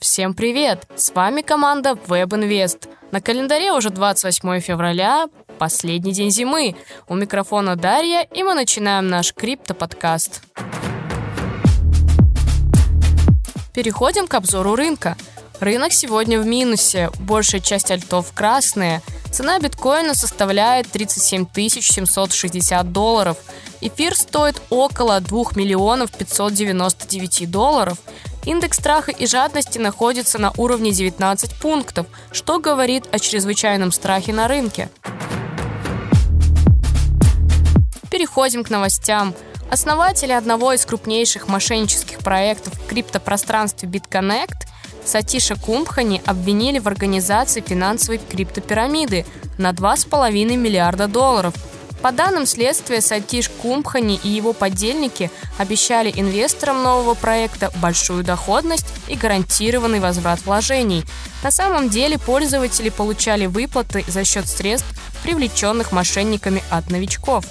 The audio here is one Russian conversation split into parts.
Всем привет! С вами команда WebInvest. На календаре уже 28 февраля, последний день зимы. У микрофона Дарья, и мы начинаем наш крипто-подкаст. Переходим к обзору рынка. Рынок сегодня в минусе, большая часть альтов красные. Цена биткоина составляет 37 760 долларов. Эфир стоит около 2 миллионов 599 долларов. Индекс страха и жадности находится на уровне 19 пунктов, что говорит о чрезвычайном страхе на рынке. Переходим к новостям. Основатели одного из крупнейших мошеннических проектов в криптопространстве BitConnect Сатиша Кумбхани обвинили в организации финансовой криптопирамиды на 2,5 миллиарда долларов – по данным следствия, Сатиш Кумбхани и его подельники обещали инвесторам нового проекта большую доходность и гарантированный возврат вложений. На самом деле пользователи получали выплаты за счет средств, привлеченных мошенниками от новичков.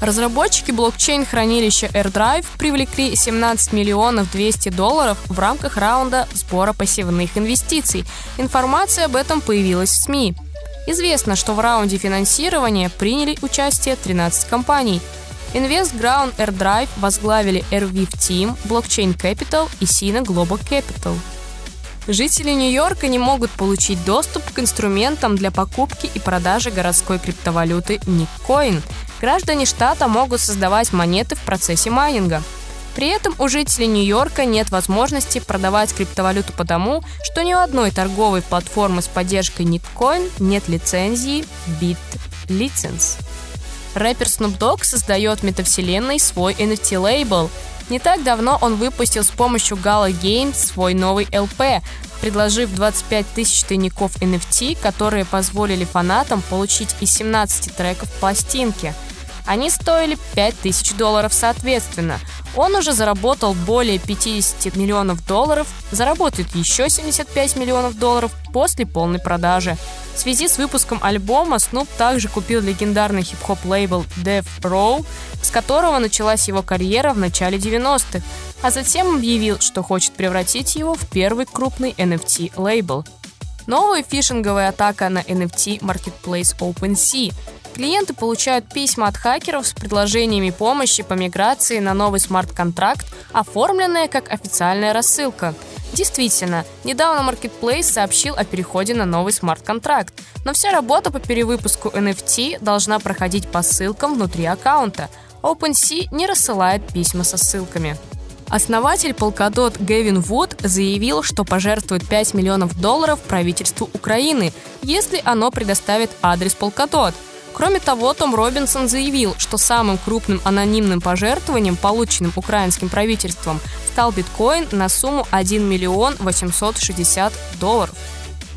Разработчики блокчейн-хранилища AirDrive привлекли 17 миллионов 200 долларов в рамках раунда сбора пассивных инвестиций. Информация об этом появилась в СМИ. Известно, что в раунде финансирования приняли участие 13 компаний. Invest Ground AirDrive возглавили AirViv Team, Blockchain Capital и Sina Global Capital. Жители Нью-Йорка не могут получить доступ к инструментам для покупки и продажи городской криптовалюты Nikcoin. Граждане штата могут создавать монеты в процессе майнинга – при этом у жителей Нью-Йорка нет возможности продавать криптовалюту потому, что ни у одной торговой платформы с поддержкой Nitcoin нет лицензии BitLicense. Рэпер Snoop Dogg создает метавселенной свой NFT-лейбл. Не так давно он выпустил с помощью Gala Games свой новый LP, предложив 25 тысяч тайников NFT, которые позволили фанатам получить из 17 треков пластинки – они стоили 5000 долларов соответственно. Он уже заработал более 50 миллионов долларов, заработает еще 75 миллионов долларов после полной продажи. В связи с выпуском альбома Snoop также купил легендарный хип-хоп лейбл Death Row, с которого началась его карьера в начале 90-х, а затем объявил, что хочет превратить его в первый крупный NFT лейбл. Новая фишинговая атака на NFT Marketplace OpenSea – Клиенты получают письма от хакеров с предложениями помощи по миграции на новый смарт-контракт, оформленные как официальная рассылка. Действительно, недавно Marketplace сообщил о переходе на новый смарт-контракт, но вся работа по перевыпуску NFT должна проходить по ссылкам внутри аккаунта. OpenSea не рассылает письма со ссылками. Основатель Polkadot Гэвин Вуд заявил, что пожертвует 5 миллионов долларов правительству Украины, если оно предоставит адрес Polkadot – Кроме того, Том Робинсон заявил, что самым крупным анонимным пожертвованием, полученным украинским правительством, стал биткоин на сумму 1 миллион 860 долларов.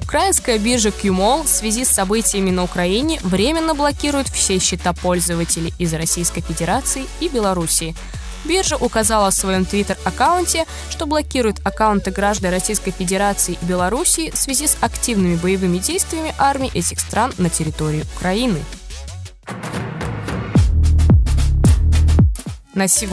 Украинская биржа QMall в связи с событиями на Украине временно блокирует все счета пользователей из Российской Федерации и Белоруссии. Биржа указала в своем твиттер-аккаунте, что блокирует аккаунты граждан Российской Федерации и Белоруссии в связи с активными боевыми действиями армий этих стран на территории Украины. На сегодня